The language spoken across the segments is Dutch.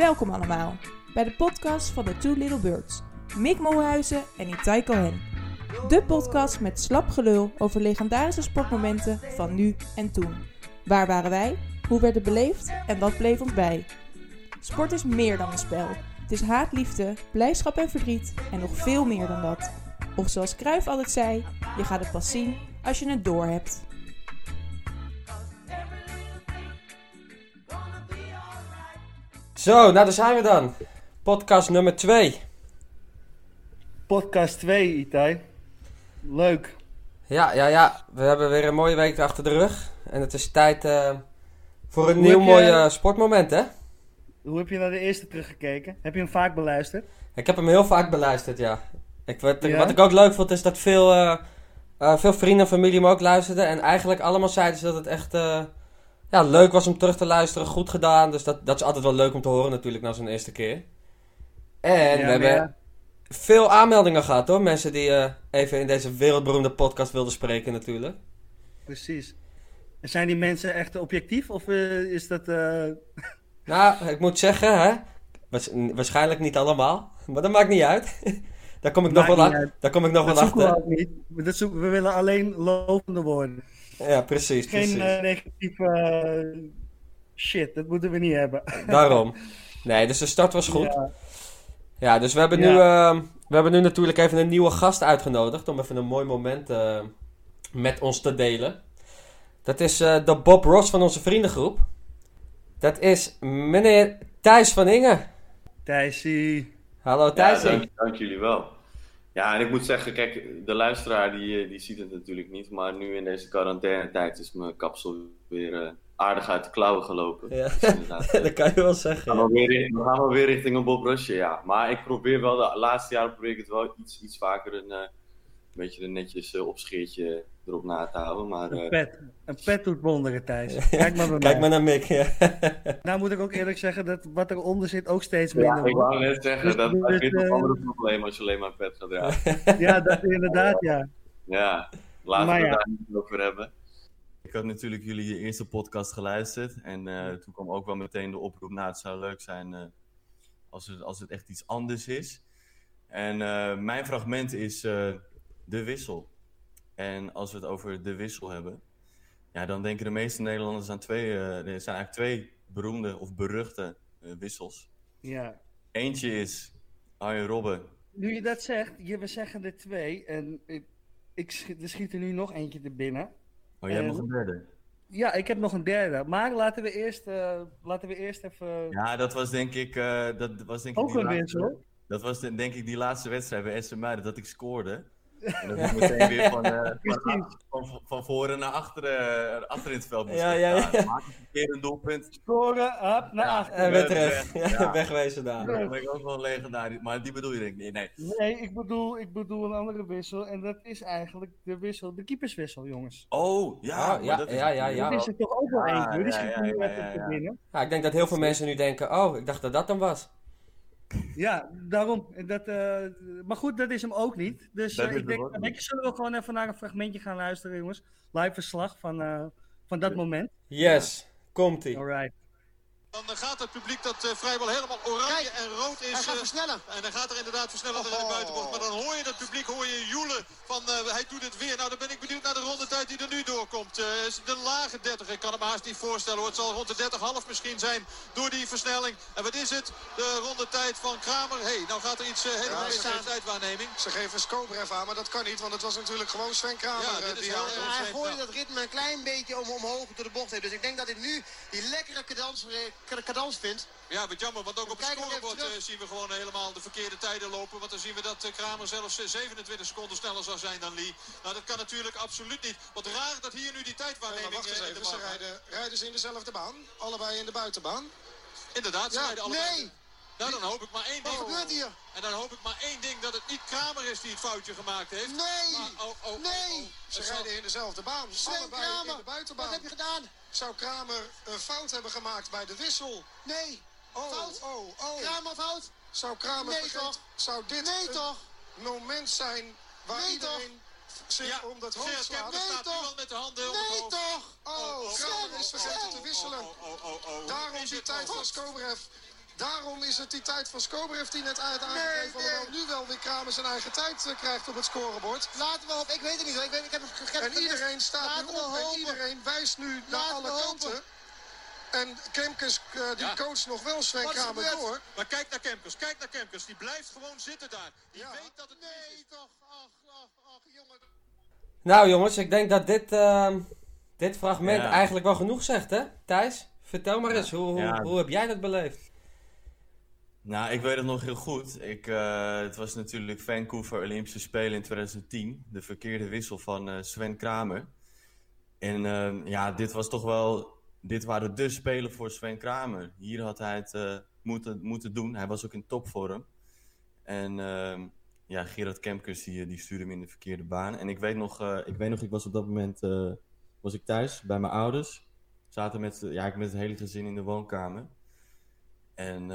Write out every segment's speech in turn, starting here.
Welkom allemaal bij de podcast van de Two Little Birds. Mick Molhuizen en Itai Cohen. De podcast met slap gelul over legendarische sportmomenten van nu en toen. Waar waren wij? Hoe werd het beleefd? En wat bleef ons bij? Sport is meer dan een spel. Het is haat, liefde, blijdschap en verdriet en nog veel meer dan dat. Of zoals Cruijff altijd zei, je gaat het pas zien als je het doorhebt. Zo, nou daar zijn we dan. Podcast nummer 2. Podcast 2, Itai. Leuk. Ja, ja, ja. We hebben weer een mooie week achter de rug. En het is tijd eh, voor een Hoe nieuw mooi sportmoment, hè? Hoe heb je naar de eerste teruggekeken? Heb je hem vaak beluisterd? Ik heb hem heel vaak beluisterd, ja. Ik, wat, Ja? wat ik ook leuk vond, is dat veel, eh, eh, veel vrienden en familie me ook luisterden. En eigenlijk allemaal zeiden ze dat het echt ja, leuk was om terug te luisteren. Goed gedaan. Dus dat, dat is altijd wel leuk om te horen natuurlijk na zo'n eerste keer. En Ja, we hebben ja. veel aanmeldingen gehad hoor. Mensen die eh, even in deze wereldberoemde podcast wilden spreken natuurlijk. Precies. En zijn die mensen echt objectief? Of eh, is dat... eh, Nou, ik moet zeggen, hè, waars- waarschijnlijk niet allemaal, maar dat maakt niet uit. daar kom ik nog wel, niet a- uit. daar kom ik nog dat wel we achter. niet. Dat zoeken, we willen alleen lopende woorden. Ja, precies, precies. Geen eh, negatieve eh, shit. Dat moeten we niet hebben. Daarom. Nee, dus de start was goed. Ja, Ja. dus we hebben, nu, ehm, we hebben nu natuurlijk even een nieuwe gast uitgenodigd om even een mooi moment eh, met ons te delen. Dat is eh, de Bob Ross van onze vriendengroep. Dat is meneer Thijs van Ingen. Thijsie. Hallo Ja, Thijs. dank, dank jullie wel. Ja, en ik moet zeggen, kijk, de luisteraar die, eh, die ziet het natuurlijk niet, maar nu in deze quarantainetijd is mijn kapsel weer eh, aardig uit de klauwen gelopen. Ja. Dus eh, dat kan je wel we zeggen. gaan ja. we weer, gaan wel weer richting een Bob Rusje, ja. Maar ik probeer wel, de laatste jaren probeer ik het wel iets, iets vaker een, beetje een netjes eh, opscheertje erop na te houden. Maar Een eh, pet. Een pet doet wonderen, Thijs. Kijk maar bij Kijk maar naar Mick. Ja. Nou moet ik ook eerlijk zeggen dat wat eronder zit ook steeds minder ja, ik wou net zeggen, Dus- dat dus, is een eh, andere probleem als je alleen maar pet gaat dragen. Ja, dat inderdaad, ja. Ja, laten Maar we het ja. daar niet over hebben. Ik had natuurlijk jullie eerste podcast geluisterd. En eh, toen kwam ook wel meteen de oproep. Nou, het zou leuk zijn eh, als, het, als het echt iets anders is. En eh, mijn fragment is eh, de wissel. En als we het over de wissel hebben. Ja, dan denken de meeste Nederlanders aan twee. eh, er zijn eigenlijk twee beroemde of beruchte eh, wissels. ja. Eentje is Arjen Robben. Nu je dat zegt, je, we zeggen er twee. En ik, ik schiet, er schiet er nu nog eentje te binnen. Oh, jij hebt nog een derde. Ja, ik heb nog een derde. Maar laten we eerst, eh, laten we eerst even... Ja, dat was denk ik. dat was denk ik ook een laatste- wissel. Dat was de- denk ik die laatste wedstrijd bij Muiden dat ik scoorde. En dat ik meteen weer van, eh, van, van, van voren naar achteren, eh, achter in het veld moest Ja, ja, ja. staan. Maak een keer een doelpunt. Scoren, hap, naar Ja, achter. En weer Ja, terug. ja. Ja, wegwezen daar. Dat ben ik ook wel legendarisch. Maar die bedoel je denk ik niet. Nee. Nee, ik bedoel, ik bedoel een andere wissel. En dat is eigenlijk de wissel, de keeperswissel, jongens. Oh, ja. Oh, ja, dat is ja, ja, ja. Dat is er toch ook wel Ja, eentje. Ja, ik denk dat heel veel mensen nu denken, oh, ik dacht dat dat dan was. Ja, daarom. En Dat, eh, maar goed, dat is hem ook niet. Dus eh, ik denk, je, zullen we gewoon even naar een fragmentje gaan luisteren, jongens. Live verslag van, eh, van dat moment. Yes, komt-ie. Alright. Dan gaat het publiek dat eh, vrijwel helemaal oranje en rood is. Hij gaat eh, versnellen. En dan gaat er inderdaad versnellen naar de Oh. buitenbocht. Maar dan hoor je het publiek, hoor je joelen van eh, hij doet het weer. Nou, dan ben ik benieuwd naar de rondetijd die er nu doorkomt. Eh, een lage 30, ik kan hem haast niet voorstellen hoor. Het zal rond de 30,5 misschien zijn door die versnelling. En wat is het? De rondetijd van Kramer. Hé, hey, nou gaat er iets helemaal mis de tijdwaarneming. Ze geven Skobrev aan, maar dat kan niet, want het was natuurlijk gewoon Sven Kramer Ja, dit is die heel. Hij gooide dat ritme een klein beetje om, omhoog door de bocht heeft. Dus ik denk dat hij nu die lekkere cadans, cadans vindt. Ja, wat jammer, want ook op het scorebord eh, zien we gewoon helemaal de verkeerde tijden lopen. Want dan zien we dat eh, Kramer zelfs eh, 27 seconden sneller zou zijn dan Lee. Nou, dat kan natuurlijk absoluut niet. Wat raar dat hier nu die tijdwaarneming wacht eens eh, de even, ze rijden, rijden ze in dezelfde baan. Allebei in de buitenbaan. Inderdaad, ze Ja, rijden allebei. nee. Nou, dan hoop ik maar één Wat ding. gebeurt hier? En dan hoop ik maar één ding, dat het niet Kramer is die het foutje gemaakt heeft. Nee! Maar, oh, oh, oh, Nee! oh. Ze rijden in dezelfde baan. Sven in Kramer, de buitenbaan. wat heb je gedaan? Zou Kramer een fout hebben gemaakt bij de wissel? Nee, Oh, Fout. oh, oh. Kramer fout. Zou Kramer Nee, toch? Zou dit Nee, een toch? moment zijn waar Nee, iedereen zich Ja, om dat hoofd slaat? Nee, staat nu toch? met de handen Nee, toch? Oh, oh, Kramer oh, is vergeten oh, te wisselen. oh, oh, oh, oh, oh. Daarom Is die het tijd van Skobrev. Daarom is het die tijd van Skober heeft hij net uit aangegeven. Nee, nu wel weer Kramer zijn eigen tijd eh, krijgt op het scorebord. Laten we hopen. Ik weet het niet hoor. Ik, weet, ik heb het ik heb En het iedereen staat Laten nu op en iedereen wijst nu naar Laten alle kanten. En Kemkes eh, die Ja. coacht nog wel Sven er Kramer door. Maar kijk naar Kemkers, kijk naar Kemkers. Die blijft gewoon zitten daar. Die Ja. weet dat het Nee is. toch. Ach, ach, ach, jongen. Nou jongens, ik denk dat dit, ehm, dit fragment Ja. eigenlijk wel genoeg zegt, hè? Thijs, vertel maar eens, hoe, hoe, Ja. hoe heb jij dat beleefd? Nou, ik weet het nog heel goed. Ik, eh, het was natuurlijk Vancouver Olympische Spelen in 2010. De verkeerde wissel van eh, Sven Kramer. En ehm, ja, dit was toch wel... Dit waren de spelen voor Sven Kramer. Hier had hij het eh, moeten, moeten doen. Hij was ook in topvorm. En ehm, ja, Gerard Kemkers die, die stuurde hem in de verkeerde baan. En ik weet nog, ik, weet nog ik was op dat moment was ik thuis bij mijn ouders. Zaten met, ja, ik met het hele gezin in de woonkamer. En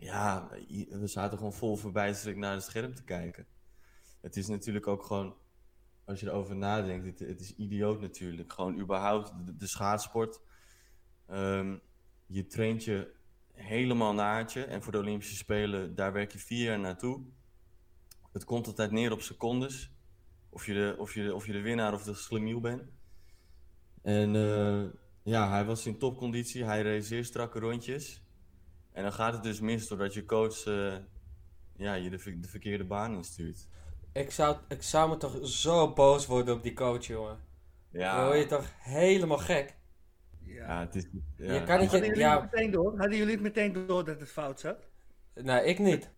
ja, we zaten gewoon vol verbijstering naar het scherm te kijken. Het is natuurlijk ook gewoon, als je erover nadenkt, het, is idioot natuurlijk. Gewoon überhaupt de, schaatsport. Ehm, je traint je helemaal naadje. En voor de Olympische Spelen, daar werk je vier jaar naartoe. Het komt altijd neer op secondes. Of je de, of je de, of je de winnaar of de slemiel bent. En eh, ja, hij was in topconditie. Hij reed zeer strakke rondjes. En dan gaat het dus mis doordat je coach eh, ja, je de, ver- de verkeerde baan instuurt. Ik zou, ik zou me toch zo boos worden op die coach, jongen. Dan Ja, word je toch helemaal gek? ja, het is... Ja. Je kan niet... Hadden Je, jullie, ja, het meteen door? Hadden jullie het meteen door dat het fout zat? nee, ik niet.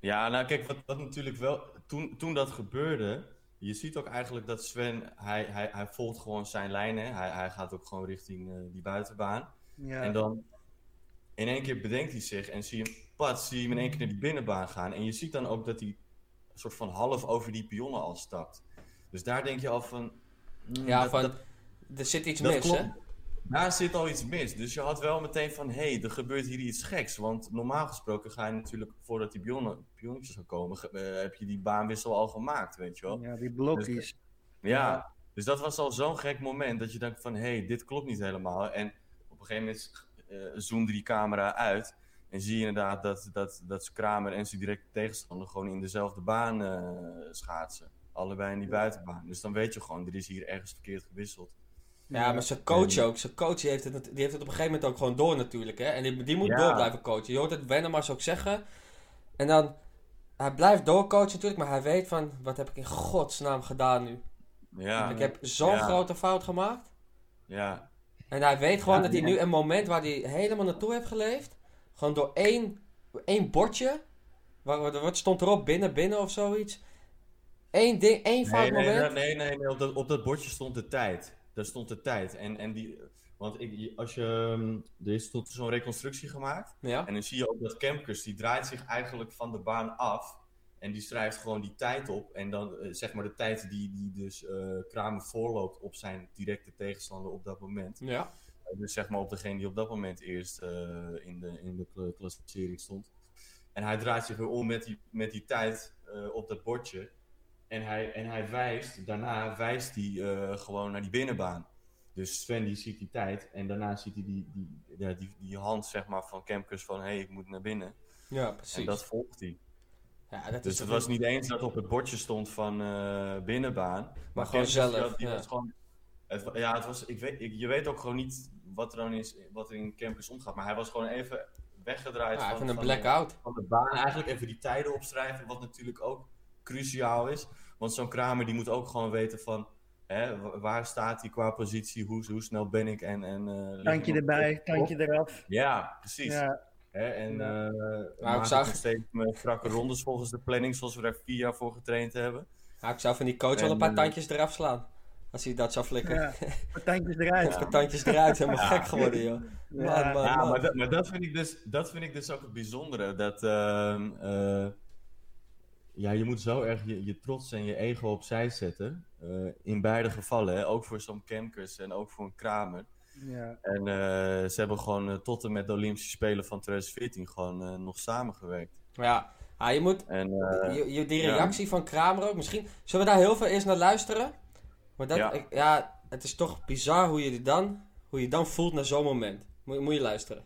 Ja, nou kijk, wat, wat natuurlijk wel... Toen, toen dat gebeurde, je ziet ook eigenlijk dat Sven, hij, hij, hij volgt gewoon zijn lijn, hè. Hij, hij gaat ook gewoon richting eh, die buitenbaan. Ja. En dan in één keer bedenkt hij zich en zie je hem, pat, zie je hem in één keer naar die binnenbaan gaan. En je ziet dan ook dat hij een soort van half over die pionnen al stapt. Dus daar denk je al van... hmm, Ja, dat- van, dat- er zit iets mis, klopt. hè? Daar zit al iets mis. Dus je had wel meteen van, hé, hey, er gebeurt hier iets geks. Want normaal gesproken ga je natuurlijk, voordat die pionnen, pionnetjes gaan komen, ge- eh, heb je die baanwissel al gemaakt, weet je wel. ja, die blokjes. Ja, dus dat was al zo'n gek moment dat je denkt van, hé, hey, dit klopt niet helemaal. En op een gegeven moment eh zoomde die camera uit en zie je inderdaad dat, dat, dat Kramer en zijn directe tegenstander gewoon in dezelfde baan eh, schaatsen. Allebei in die buitenbaan. Dus dan weet je gewoon, er is hier ergens verkeerd gewisseld. Ja, maar zijn coach ook. Zijn coach die heeft, het, die heeft het op een gegeven moment ook gewoon door natuurlijk. Hè? En die, die moet Ja. door blijven coachen. Je hoort het Wennemars ook zeggen. En dan, hij blijft doorcoachen natuurlijk, maar hij weet van, wat heb ik in godsnaam gedaan nu? Ja, Ik heb zo'n Ja. grote fout gemaakt. ja, En hij weet gewoon Ja, dat hij nu een moment waar hij helemaal naartoe heeft geleefd, gewoon door één, één bordje, waar, wat stond erop, binnen, binnen of zoiiets. Eén ding, één fout Nee, nee, moment. nee, nee, nee, Op, dat, op dat bordje stond de tijd. Daar stond de tijd. En, en die, want ik, als je, ehm, er is tot zo'n reconstructie gemaakt. Ja. En dan zie je ook dat Kemkers, die draait zich eigenlijk van de baan af. En die schrijft gewoon die tijd op. En dan eh, zeg maar de tijd die, die dus eh Kramer voorloopt op zijn directe tegenstander op dat moment. Ja. Eh, Dus zeg maar op degene die op dat moment eerst in de, in de kla- klassificering stond. En hij draait zich weer om met die, met die tijd op dat bordje. En hij, en hij wijst, daarna wijst hij gewoon naar die binnenbaan. Dus Sven die ziet die tijd en daarna ziet hij die, die, die, die hand zeg maar, van Kemkers van hé, hey, ik moet naar binnen. Ja, En precies. dat volgt hij. Ja, dat Dus is het was niet eens dat op het bordje stond van eh, binnenbaan. Maar, gewoon zelf, ja. was gewoon, het, ja, het was, ik weet, ik, je weet ook gewoon niet wat er dan is, wat er in Kemkers omgaat. Maar hij was gewoon even weggedraaid Ja, van, even een van, blackout. van de baan. Eigenlijk even die tijden opschrijven, wat natuurlijk ook cruciaal is. Want zo'n Kramer die moet ook gewoon weten van... Hè, wa- waar staat hij qua positie, hoe, hoe snel ben ik en... en eh, Tandje nog erbij, op? tandje eraf. Ja, precies. Ja, Hè, en eh ik zag- steeds mijn strakke rondes volgens de planning, zoals we daar vier jaar voor getraind hebben. Ja, ik zou van die coach wel En, een paar eh, tandjes eraf slaan. Als hij dat zou flikken. ja. Tandjes eruit. Een paar tandjes eruit, helemaal gek geworden, joh. Man, Ja. man, Ja, man. maar, dat, maar dat, vind ik dus, dat vind ik dus ook het bijzondere. Dat ehm, eh, ja, je moet zo erg je, je trots en je ego opzij zetten. eh, in beide gevallen, hè? ook voor zo'n Kemkers en ook voor een Kramer. En eh, ze hebben gewoon eh, tot en met de Olympische Spelen van 2014 gewoon eh, nog samengewerkt. Ja, ah, je moet. En, je, die reactie van Kramer ook misschien. Zullen we daar heel veel eerst naar luisteren? Maar dat, ja. Het is toch bizar hoe je, dan, hoe je dan voelt na zo'n moment. Moet, moet je luisteren.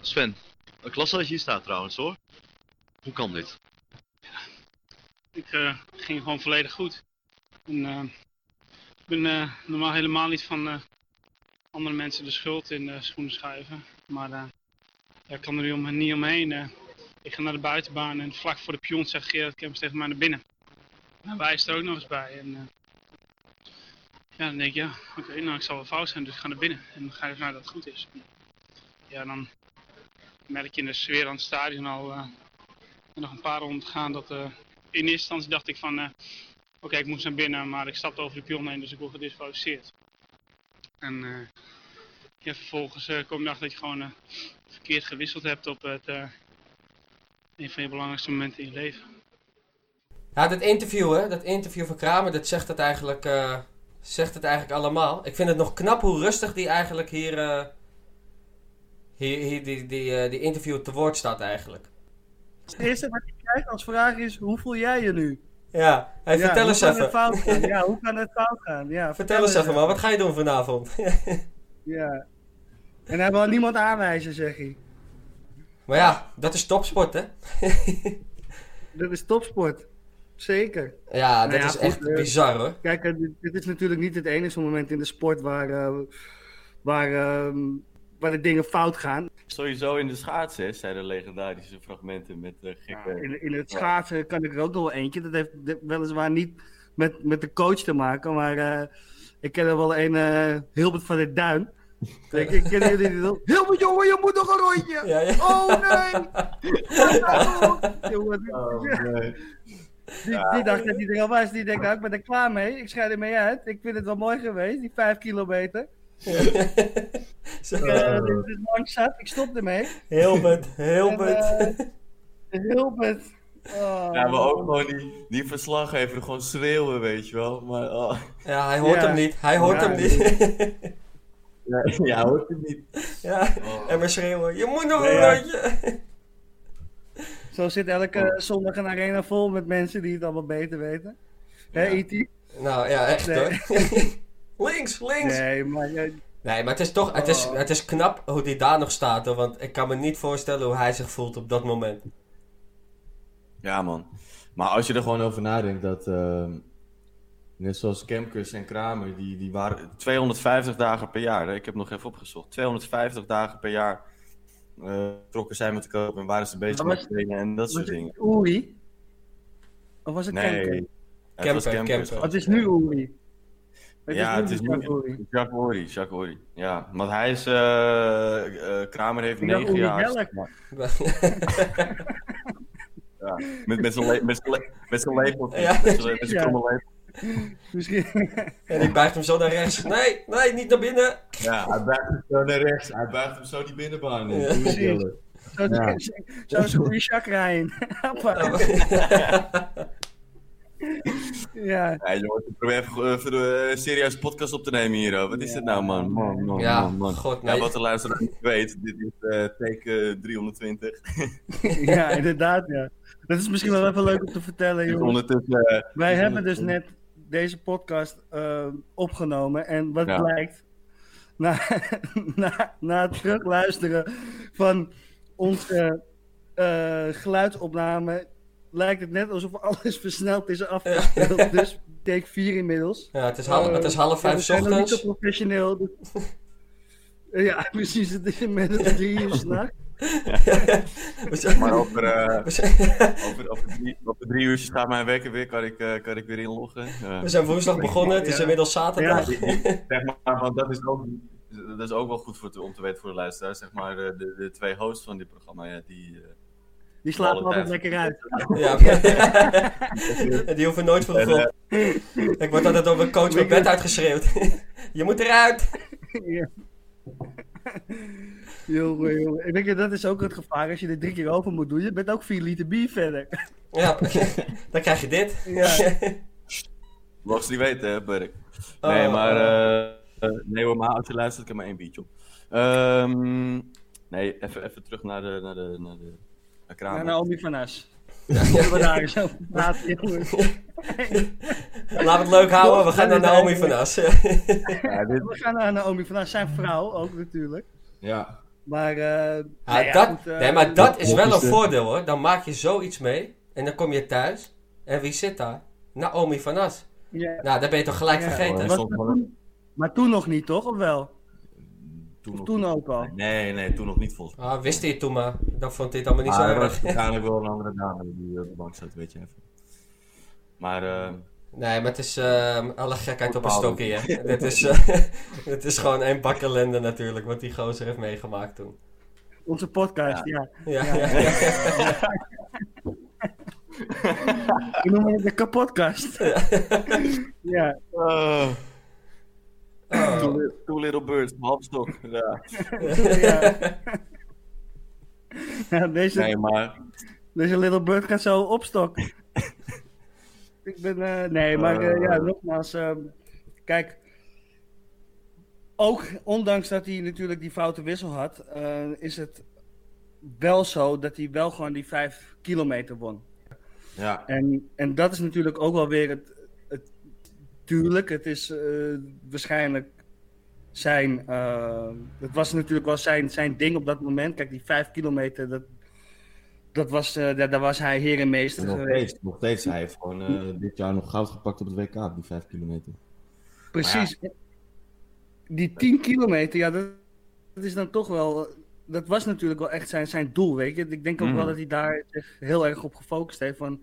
Sven, een klasse als je hier staat trouwens hoor. Hoe kan dit? Ik eh, ging gewoon volledig goed. En, eh, ik ben eh, normaal helemaal niet van andere mensen de schuld in de schoenen schuiven. Maar ik kan er nu om, niet omheen. ik ga naar de buitenbaan en vlak voor de pion zegt Gerard Kempers tegen mij naar binnen. En wij is er ook nog eens bij. En, ja, dan denk ik, ja, oké, nou ik zal wel fout zijn, dus ik ga naar binnen. En dan ga ervan uit dat het goed is. Ja, dan merk je in de sfeer aan het stadion al eh, nog een paar ronden te gaan dat... in eerste instantie dacht ik van, eh, oké, ik moest naar binnen, maar ik stapte over de pion heen, dus ik word gedisqualificeerd. En eh, ja, vervolgens eh, kom je erachter dat je gewoon eh, verkeerd gewisseld hebt op het, eh, een van je belangrijkste momenten in je leven. Ja, dat interview, hè, dat interview van Kramer, dat zegt het eigenlijk, eh, zegt het eigenlijk allemaal. Ik vind het nog knap hoe rustig die eigenlijk hier, eh, hier, hier die, die, eh, die interview te woord staat eigenlijk. Het eerste wat als vraag is, hoe voel jij je nu? Ja, hey, Ja, vertel eens even. Ja, hoe kan het fout gaan? Ja, Vertel eens even, man, wat ga je doen vanavond? Ja. En hij wil niemand aanwijzen, zeg hij. maar ja, dat is topsport, hè? Dat is topsport. Zeker. Ja, Nou dat ja, is goed, echt eh, bizar, hoor. Kijk, dit, dit is natuurlijk niet het enige moment in de sport waar, eh, waar, ehm, waar de dingen fout gaan. Sowieso in de schaatsen hè, zijn er legendarische fragmenten met eh, gekke... In, in het schaatsen kan ik er ook nog wel eentje. Dat heeft de- weliswaar niet met, met de coach te maken, maar eh, ik ken er wel een eh Hilbert van der Duin. Kijk, ik ken jullie niet wel. Hilbert, jongen, je moet nog een rondje! Ja, ja. Oh nee! Wat? Jongen, die- Oh, nee. Die, die dacht dat hij er al was. Die denkt, nou, ik ben er klaar mee. Ik schrijf ermee uit. Ik vind het wel mooi geweest, die vijf kilometer. Zo. Ik, dit is lang zat. Ik stop ermee. Hilbert, Hilbert. En, eh, Hilbert. Oh, Ja, maar ook gewoon die, die verslaggever gewoon schreeuwen, weet je wel. Maar, oh. Ja, hij hoort Ja. hem niet. Hij hoort Ja. hem niet. ja, ja, hoort het niet. ja, en we schreeuwen, je moet nog Nee, een ja. rondje. Zo zit elke zondag een arena vol met mensen die het allemaal beter weten. Hè, Ja. E.T.? Nou ja, echt Nee. hoor. links, links. Nee. Nee, maar eh, maar het is toch, het is, Oh. het is knap hoe hij daar nog staat hoor. Want ik kan me niet voorstellen hoe hij zich voelt op dat moment. Ja, man. Maar als je er gewoon over nadenkt dat... ehm, net zoals Kemkers en Kramer, die, die waren 250 dagen per jaar. Hè? Ik heb nog even opgezocht. 250 dagen per jaar eh, trokken zij met de koop en waren ze bezig met trainen en dat soort was dingen. het Uri? Of was het Nee, het was Kemper. Kemper. Wat is nu Ja, het is nu Jacques Uri. Jacques Ory. Jacques Ory. Ja, want hij is... eh, eh, Kramer heeft Ik negen jaar... Ja, met, met zijn le- met zijn. Ja. Met kromme lepel. Misschien. en die buigt hem zo naar rechts. Nee, nee, niet naar binnen. Ja, hij buigt hem zo naar rechts. Hij buigt hem zo die binnenbaan in. Ja. Precies. Zo, Ja. zo, zo is Jacques Rijn. Ja. Ja, jongens, ik probeer even, een serieuze podcast op te nemen hier. hoor. Wat is dit nou, man? Man, man, Ja, man, man. god, Ja, nee. wat de luisteraar niet weet, dit is eh take eh, 320. ja, inderdaad, ja. Dat is misschien wel even leuk om te vertellen, jongens. ondertussen... eh, Wij hebben dus net deze podcast eh, opgenomen. En wat Ja. blijkt, na, na, na het terugluisteren van onze eh, geluidsopname, lijkt het net alsof alles versneld is afgespeeld. Dus take 4 inmiddels. Ja, het is half, het is half Ja, we vijf zijn nog niet ochtends. zo professioneel. dus- ja, precies. Het is inmiddels drie uur s'nachts. We zijn- Maar over, eh, over, over, drie, over drie uurtjes gaat mijn wekker weer, kan ik, eh, kan ik weer inloggen. Ja. we zijn woensdag begonnen, het is Ja. inmiddels zaterdag. Zeg maar, want dat is ook, dat is ook wel goed voor te, om te weten voor de luisteraars. Zeg maar, de, de, de twee hosts van dit programma, ja, die... eh, Die slapen alle altijd tijd- lekker uit. Ja, die hoeven nooit vroeg En, op. Ik word altijd door een coach mijn bed uitgeschreeuwd. Je moet eruit! Ja. Jongen, jongen. Ik denk, dat is ook het gevaar als je er drie keer over moet doen. Je bent ook 4 liter bier verder. Ja, dan krijg je dit. Ja. Mocht ze niet weten, hè, Burk. Oh, Nee, maar... oh. eh, eh, nee hoor, maar als je luistert, ik heb maar één biertje op. Ehm, nee, even, even terug naar de, naar de, naar de Kramer. Ja, Naomi van As. Zullen we daar eens over praten, jongens? Laten we het leuk houden, we gaan naar Naomi van As. Ja, dit, We gaan naar Naomi van As, zijn vrouw ook natuurlijk. ja. Maar, eh, Ja, nou ja, dat, goed, eh, nee, maar dat is wel een voordeel hoor. Dan maak je zoiets mee en dan kom je thuis. En wie zit daar? Naomi van As. ja. Nou, dat ben je toch gelijk Ja, vergeten? dat toen- maar toen nog niet, toch? Of wel? Toen, Of nog toen niet. ook al? Nee, nee, toen nog niet volgens mij. Ah, wist hij het toen maar. Dan vond hij het allemaal niet Maar zo er was erg. waarschijnlijk wel een andere dame die op de bank zat, weet je even. Maar eh, Nee, maar het is eh, alle gekheid op een stokje. hè. dit, is, eh, dit is gewoon één bak ellende natuurlijk, wat die gozer heeft meegemaakt toen. Onze podcast, ja. Ja, Ja. ja, ja. We noemen het de kapotkast. ja. Oh. two, li- two little birds, halfstok. Ja. ja. Ja, deze, Nee, maar deze Little Bird gaat zo opstokken. Ik ben, eh, nee, maar eh, ja, nogmaals, ehm, kijk, ook ondanks dat hij natuurlijk die foute wissel had, eh, is het wel zo dat hij wel gewoon die vijf kilometer won. ja, En, en dat is natuurlijk ook wel weer het tuurlijk, het is eh, waarschijnlijk zijn. eh, het was natuurlijk wel zijn, zijn ding op dat moment. Kijk, die vijf kilometer, dat, dat was, eh, daar, daar was hij heer en meester nog geweest. steeds, nog steeds. Hij heeft gewoon eh, dit jaar nog goud gepakt op het WK, op die 5 kilometer. Precies. Die 10 kilometer, ja, dat, dat is dan toch wel. Dat was natuurlijk wel echt zijn, zijn doel, weet je. Ik denk ook wel dat hij daar zich heel erg op gefocust heeft. Van,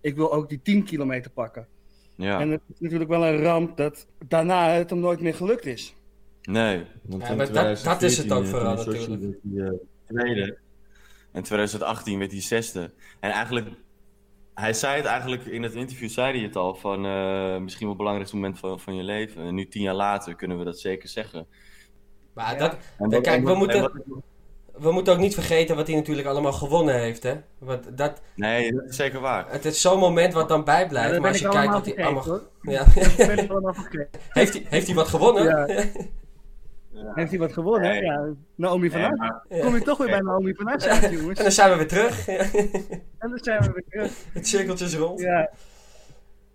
ik wil ook die 10 kilometer pakken. Ja, En het is natuurlijk wel een ramp dat daarna het hem nooit meer gelukt is. nee. Want Ja, in maar dat- dat is het 2014, ook vooral natuurlijk. hij, eh, tweede. En 2018 werd hij zesde. En eigenlijk, hij zei het eigenlijk in het interview, zei hij het al, van eh, misschien wel het belangrijkste moment van, van je leven. En nu tien jaar later kunnen we dat zeker zeggen. Maar Ja. dat, En Kijk, en we en moeten- wat- we moeten ook niet vergeten wat hij natuurlijk allemaal gewonnen heeft. Hè? Want dat, nee, dat is zeker waar. het is zo'n moment wat dan bijblijft. Ja, maar als je kijkt wat hij vergeten, allemaal... hoor. Ja. Dat ben ik allemaal vergeten. heeft, hij, heeft hij wat gewonnen? Ja. Ja. Heeft hij wat gewonnen? Nee. Ja, Naomi van Nee, maar- Kom je toch weer bij Naomi van uit, jongens. En dan zijn we weer terug. En dan zijn we weer terug. het cirkeltje is rond. Ja.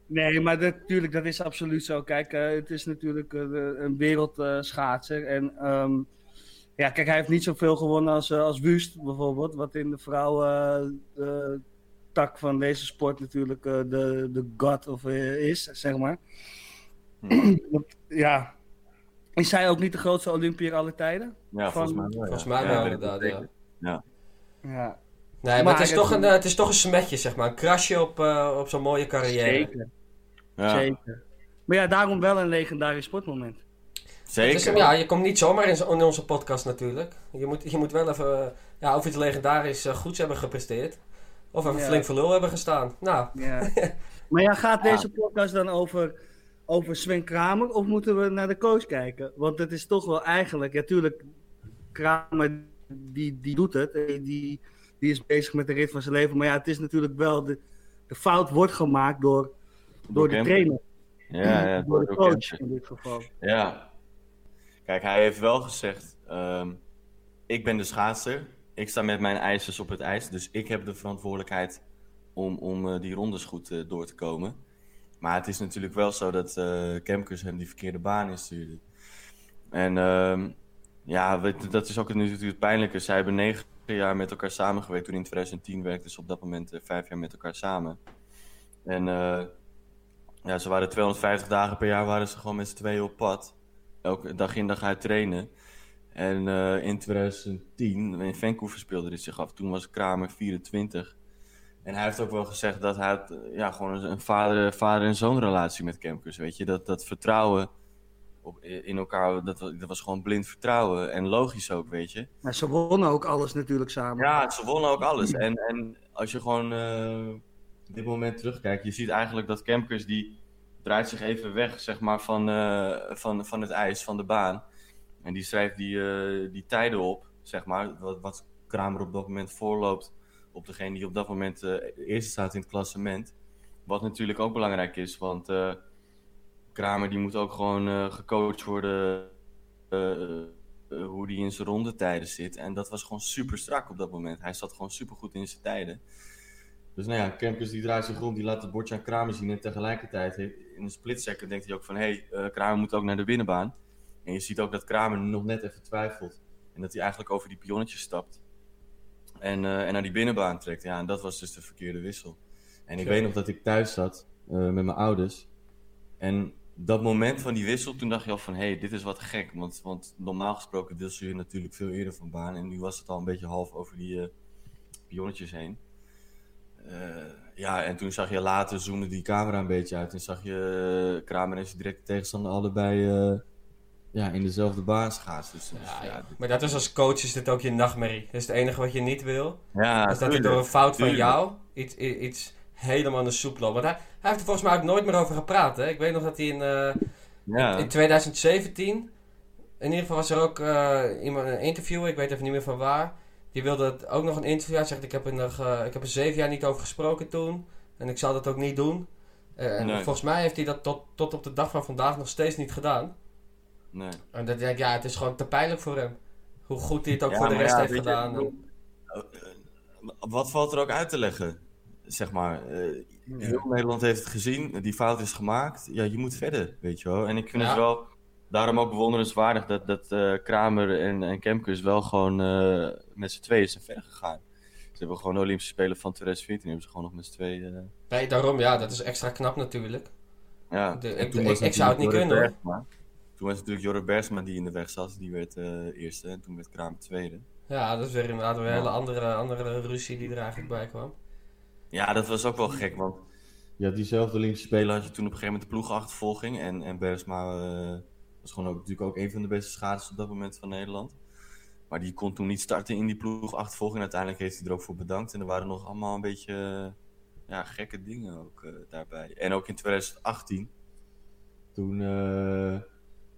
Nee, maar dat, natuurlijk, dat is absoluut zo. Kijk, eh, het is natuurlijk eh, een wereldschaatser. en ehm, ja, kijk, hij heeft niet zoveel gewonnen als, eh, als Wust bijvoorbeeld. Wat in de vrouwen eh, tak van deze sport natuurlijk eh, de, de god of eh, is, zeg maar. Want, ja, is zij ook niet de grootste Olympiër aller tijden? Ja, volgens mij wel. ja. Volgens mij Ja, wel inderdaad, ja. Ja, Nee, maar, Maar het, is het- toch een, het is toch een smetje, zeg maar. Een krasje op, eh, op zo'n mooie carrière. zeker. Ja, Zeker. Maar ja, daarom wel een legendarisch sportmoment. Zeker. Het is, ja, je komt niet zomaar in, onze podcast natuurlijk. Je moet, je moet wel even, eh, ja, of iets legendarisch eh, goeds hebben gepresteerd. Of even Ja. flink voor lul hebben gestaan. Nou, Ja. maar ja, gaat deze podcast dan over, over Sven Kramer of moeten we naar de coach kijken? Want het is toch wel eigenlijk, ja, tuurlijk, Kramer die, die doet het, eh, die, die is bezig met de rit van zijn leven. Maar ja, het is natuurlijk wel, de, de fout wordt gemaakt door, door de trainer, Ja, ja, door de coach in dit geval. Ja. Kijk, hij heeft wel gezegd: ehm, Ik ben de schaatser. Ik sta met mijn ijzers op het ijs. Dus ik heb de verantwoordelijkheid om, om eh, die rondes goed eh, door te komen. Maar het is natuurlijk wel zo dat eh Kemkers hem die verkeerde baan instuurde. En ehm, ja, dat is ook natuurlijk het pijnlijke. Zij hebben negen jaar met elkaar samengewerkt. Toen in 2010 werkten ze op dat moment vijf jaar met elkaar samen. En ja, ze waren 250 dagen per jaar waren ze gewoon met z'n tweeën op pad. Elke dag in dag uit trainen. En eh, in 2010, in Vancouver speelde dit zich af. Toen was Kramer 24. En hij heeft ook wel gezegd dat hij had, eh, ja, gewoon een vader, vader- en zoonrelatie met Kemkers. Weet je, dat, dat vertrouwen op, in elkaar, dat, wa- dat was gewoon blind vertrouwen. En logisch ook, weet je. Maar ze wonnen ook alles natuurlijk samen. Ja, ze wonnen ook alles. En, en als je gewoon eh, op dit moment terugkijkt, je ziet eigenlijk dat Kemkers die draait zich even weg, zeg maar, van, eh, van, van het ijs, van de baan. En die schrijft die, eh, die tijden op, zeg maar, wat, Kramer op dat moment voorloopt op degene die op dat moment eh eerste staat in het klassement. Wat natuurlijk ook belangrijk is, want Kramer die moet ook gewoon gecoacht worden hoe die in zijn rondetijden zit. En dat was gewoon super strak op dat moment. Hij zat gewoon super goed in zijn tijden. Dus nou ja, Kempkes die draait zich rond, die laat het bordje aan Kramer zien. En tegelijkertijd in een split second denkt hij ook van... hé, hey, eh, Kramer moet ook naar de binnenbaan. En je ziet ook dat Kramer nog net even twijfelt. En dat hij eigenlijk over die pionnetjes stapt. En, eh, en naar die binnenbaan trekt. Ja, en dat was dus de verkeerde wissel. En ik weet nog dat ik thuis zat eh, met mijn ouders. En dat moment van die wissel, toen dacht je al van... Hé, hey, dit is wat gek. Want, want normaal gesproken wissel je natuurlijk veel eerder van baan. En nu was het al een beetje half over die pionnetjes heen. Eh, ja, en toen zag je later, zoomde die camera een beetje uit. En zag je eh, Kramer en zijn directe tegenstander allebei eh, ja, in dezelfde baan schaatsen. Dus, Ja, ja, ja. dit- Maar dat is als coach is dit ook je nachtmerrie. Dat is het enige wat je niet wil. ja, is dat hij tuurlijk, door een fout van jou iets, iets helemaal in de soep loopt. Want hij, hij heeft er volgens mij ook nooit meer over gepraat. Hè? Ik weet nog dat hij in, Ja, in 2017... In ieder geval was er ook eh, iemand, een interview, ik weet even niet meer van waar. Die wilde het ook nog een interview. Hij zegt, ik heb, er nog, eh, ik heb er zeven jaar niet over gesproken toen. En ik zal dat ook niet doen. Eh, en Nee. volgens mij heeft hij dat tot, tot op de dag van vandaag nog steeds niet gedaan. nee. En dat denk ik, ja, het is gewoon te pijnlijk voor hem. Hoe goed hij het ook Ja, voor de rest ja, heeft je, gedaan. eh, Wat valt er ook uit te leggen? Zeg maar, eh, heel Nederland heeft het gezien, die fout is gemaakt. Ja, je moet verder, weet je wel. En ik vind Ja. het wel daarom ook bewonderenswaardig dat, dat eh, Kramer en, en Kemkes wel gewoon eh, met z'n tweeën zijn verder gegaan. Ze hebben gewoon de Olympische Spelen van 2014 hebben ze gewoon nog met z'n tweeën. eh, Nee, daarom, ja, dat is extra knap natuurlijk. ja. De- En ik- toen ik- was ik zou het niet natuurlijk kunnen. Toen was natuurlijk Jorrit Bergsma die in de weg zat, die werd eh, eerste en toen werd Kramer tweede. Ja, dat is weer inderdaad weer een hele Ja. andere, andere ruzie die er eigenlijk bij kwam. Ja, dat was ook wel gek, want had diezelfde Olympische Spelen had je toen op een gegeven moment de ploegachtervolging. En, en Bergsma eh, was gewoon ook, natuurlijk ook een van de beste schaatsers op dat moment van Nederland. Maar die kon toen niet starten in die ploegachtervolging. En uiteindelijk heeft hij er ook voor bedankt. En er waren nog allemaal een beetje eh, ja, gekke dingen ook eh, daarbij. En ook in 2018, toen eh,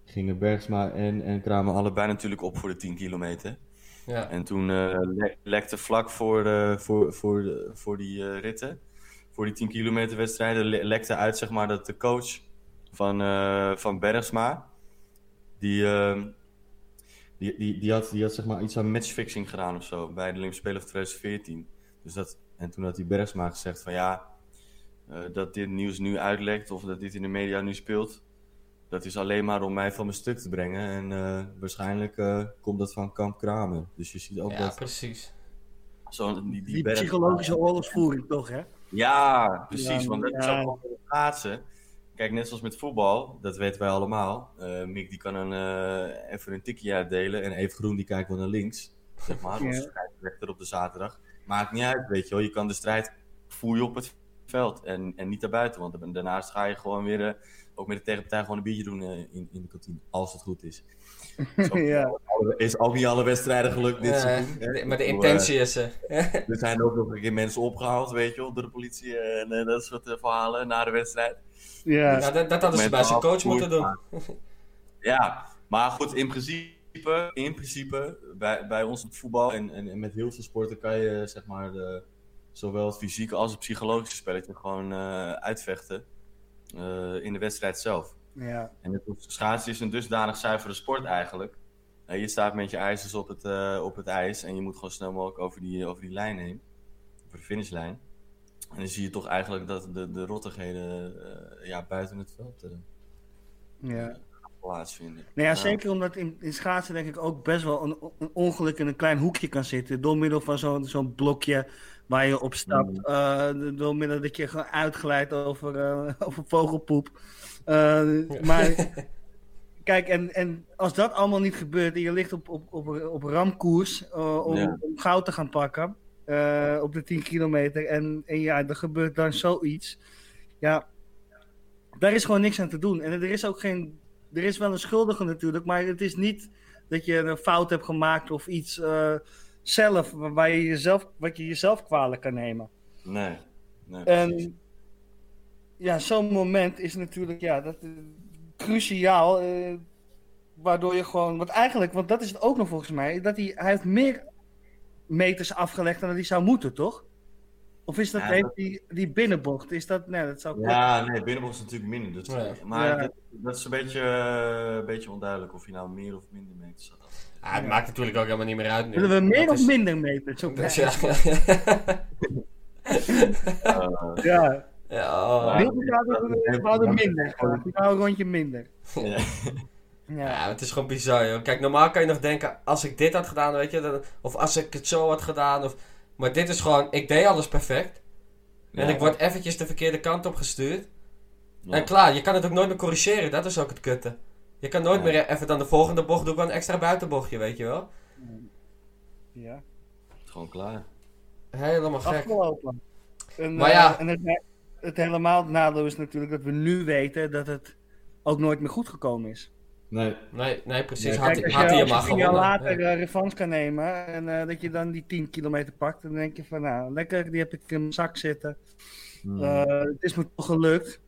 gingen Bergsma en, en Kramer allebei natuurlijk op voor de 10 kilometer. Ja, En toen le- lekte vlak voor, voor, voor, voor die ritten, voor die 10 kilometer wedstrijden, le- lekte uit zeg maar dat de coach van, van Bergsma, die, ehm, die, die, die, had, die had zeg maar iets aan matchfixing gedaan of zo bij de Olympische Spelen van 2014. Dus dat, en toen had die Bergsma gezegd van ja, eh, dat dit nieuws nu uitlekt of dat dit in de media nu speelt, dat is alleen maar om mij van mijn stuk te brengen. En eh, waarschijnlijk eh, komt dat van Kamp Kramer. Dus je ziet ook ja dat precies. zo, die, die, Die Bergsma- psychologische oorlogsvoering toch, hè? Ja, precies. Ja, want dat is ja. ook wel met schaatsen. Kijk, net zoals met voetbal, dat weten wij allemaal. Eh, Mick die kan een, eh, even een tikje uitdelen en Eve Groen die kijkt wel naar links. Zeg maar, als Ja. scheidsrechter op de zaterdag. Maakt niet uit, weet je wel. Je kan de strijd voeren op het veld en, en niet daarbuiten. Want daarnaast ga je gewoon weer, eh, ook met de tegenpartij, gewoon een biertje doen in, in de kantine. Als het goed is. Is ook, Ja. is ook niet alle wedstrijden gelukt dit seizoen. de- maar de intentie is er. er zijn ook nog een keer mensen opgehaald, weet je wel, door de politie en dat soort verhalen na de wedstrijd. Ja. Dat, dat hadden ze bij zijn coach moeten doen. Ja, maar goed, in principe, in principe bij, bij ons het voetbal en, en, en met heel veel sporten kan je zeg maar de, zowel het fysieke als het psychologische spelletje gewoon eh, uitvechten eh, in de wedstrijd zelf. Ja. En het schaatsen is een dusdanig zuivere sport eigenlijk. Eh, je staat met je ijzers op het, eh, op het ijs en je moet gewoon snel mogelijk over die, over die lijn heen. Over de finishlijn. En dan zie je toch eigenlijk dat de, de rottigheden eh, ja, buiten het veld eh, ja. plaatsvinden. Nou ja, zeker omdat in, in schaatsen denk ik ook best wel een, een ongeluk in een klein hoekje kan zitten. Door middel van zo'n zo'n blokje waar je op stapt. Mm. eh, door middel dat je gewoon uitglijdt over, eh, over vogelpoep. Eh, maar kijk, en, en als dat allemaal niet gebeurt en je ligt op, op, op, op ramkoers eh, om, Ja. om goud te gaan pakken eh, op de 10 kilometer. En, en ja, er gebeurt dan zoiets. Ja, daar is gewoon niks aan te doen. En er is ook geen. Er is wel een schuldige natuurlijk, maar het is niet dat je een fout hebt gemaakt of iets eh, zelf, waar je jezelf, wat je jezelf kwalijk kan nemen. Nee, nee precies. En ja, zo'n moment is natuurlijk ja, dat, eh, cruciaal. waardoor je gewoon. Want eigenlijk, want dat is het ook nog volgens mij. Dat hij, hij heeft meer meters afgelegd dan dat hij zou moeten, toch? Of is dat, Ja, dat- die, die binnenbocht? Is dat. Nee, dat zou. Ja, nee, binnenbocht is natuurlijk minder. Dus, Ja. Maar Ja. dat, dat is een beetje, eh, een beetje onduidelijk of je nou meer of minder meters had. Ah, het maakt natuurlijk ook helemaal niet meer uit nu. Willen we meer Dat of is- minder meters? op Dus ja. Ja. ja, oh. Zouden we- hadden minder. We houden een rondje minder. Ja. Het is gewoon bizar, joh. Kijk, normaal kan je nog denken, als ik dit had gedaan, weet je, dan, of als ik het zo had gedaan, of... Maar dit is gewoon, ik deed alles perfect. En Ja. ik word eventjes de verkeerde kant op gestuurd. Ja. En klaar, je kan het ook nooit meer corrigeren, dat is ook het kutte. Je kan nooit Ja. meer even dan de volgende bocht doen, wel een extra buitenbochtje, weet je wel. ja. Het is gewoon klaar. Helemaal gek. Afgelopen. En, Maar eh, ja. en het, het helemaal nadeel is natuurlijk dat we nu weten dat het ook nooit meer goed gekomen is. Nee. Nee, nee, precies. Had, Kijk, als had je, hij hem als maar je tien jaar gewonnen. later Ja. revanche kan nemen en eh, dat je dan die 10 kilometer pakt, dan denk je van nou, lekker, die heb ik in mijn zak zitten. Hmm. Eh, het is me toch gelukt.